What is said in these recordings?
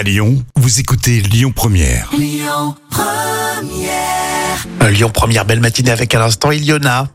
À Lyon, vous écoutez Lyon Première. Euh, Lyon Première, belle matinée avec à l'instant Iliona.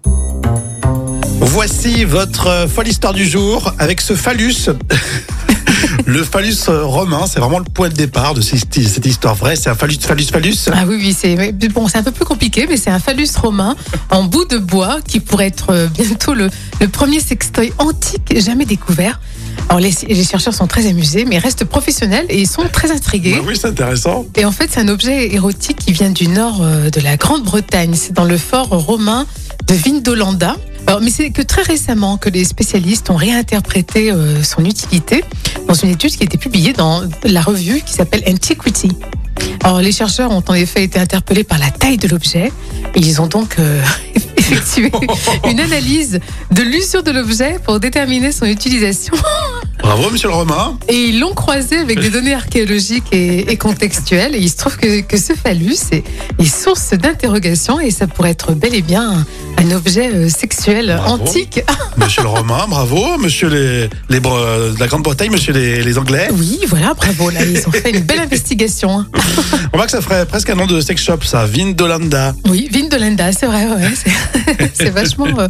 Voici votre euh, folle histoire du jour avec ce phallus. Le phallus euh, romain, c'est vraiment le point de départ de cette histoire vraie. C'est un phallus, phallus, phallus. Ah oui, oui, c'est mais bon, c'est un peu plus compliqué, mais c'est un phallus romain en bout de bois qui pourrait être euh, bientôt le, le premier sextoy antique jamais découvert. Alors les, les chercheurs sont très amusés, mais restent professionnels et ils sont très intrigués. Ah oui, c'est intéressant. Et en fait, c'est un objet érotique qui vient du nord euh, de la Grande-Bretagne. C'est dans le fort romain de Vindolanda. Alors, mais c'est que très récemment que les spécialistes ont réinterprété euh, son utilité dans une étude qui a été publiée dans la revue qui s'appelle Antiquity. Alors, les chercheurs ont en effet été interpellés par la taille de l'objet et ils ont donc euh, effectué une analyse de l'usure de l'objet pour déterminer son utilisation Bravo, monsieur le romain. et ils l'ont croisé avec des données archéologiques et, contextuelles. Et il se trouve que, que ce phallus est, est source d'interrogation et ça pourrait être bel et bien un, objet euh, sexuel Bravo. antique. Monsieur le romain, bravo. Monsieur les, les Bre- de la Grande-Bretagne, monsieur les, les Anglais. Oui, voilà, bravo. Là, ils ont fait une belle investigation. hein. On voit que ça ferait presque un nom de sex shop, ça. Vindolanda. Oui, Vindolanda, c'est vrai, ouais, c'est- c'est vachement. euh,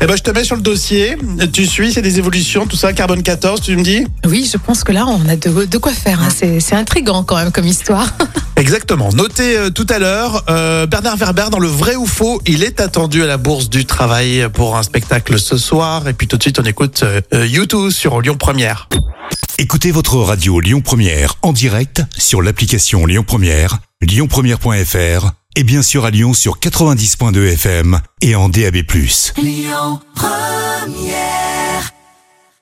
Eh ben, je te mets sur le dossier. Tu suis, c'est des évolutions, tout ça. Carbone 14, tu me dis? Oui, je pense que là, on a de, de quoi faire. hein. C'est c'est intriguant quand même comme histoire. Exactement. Notez euh, tout à l'heure, euh, Bernard Werber dans le vrai ou faux, il est attendu à la Bourse du Travail pour un spectacle ce soir. Et puis tout de suite, on écoute euh, euh, YouTube sur Lyon Première. Écoutez votre radio Lyon Première en direct sur l'application Lyon Première, lyonpremière.fr et bien sûr à Lyon sur 90.2 FM et en DAB+.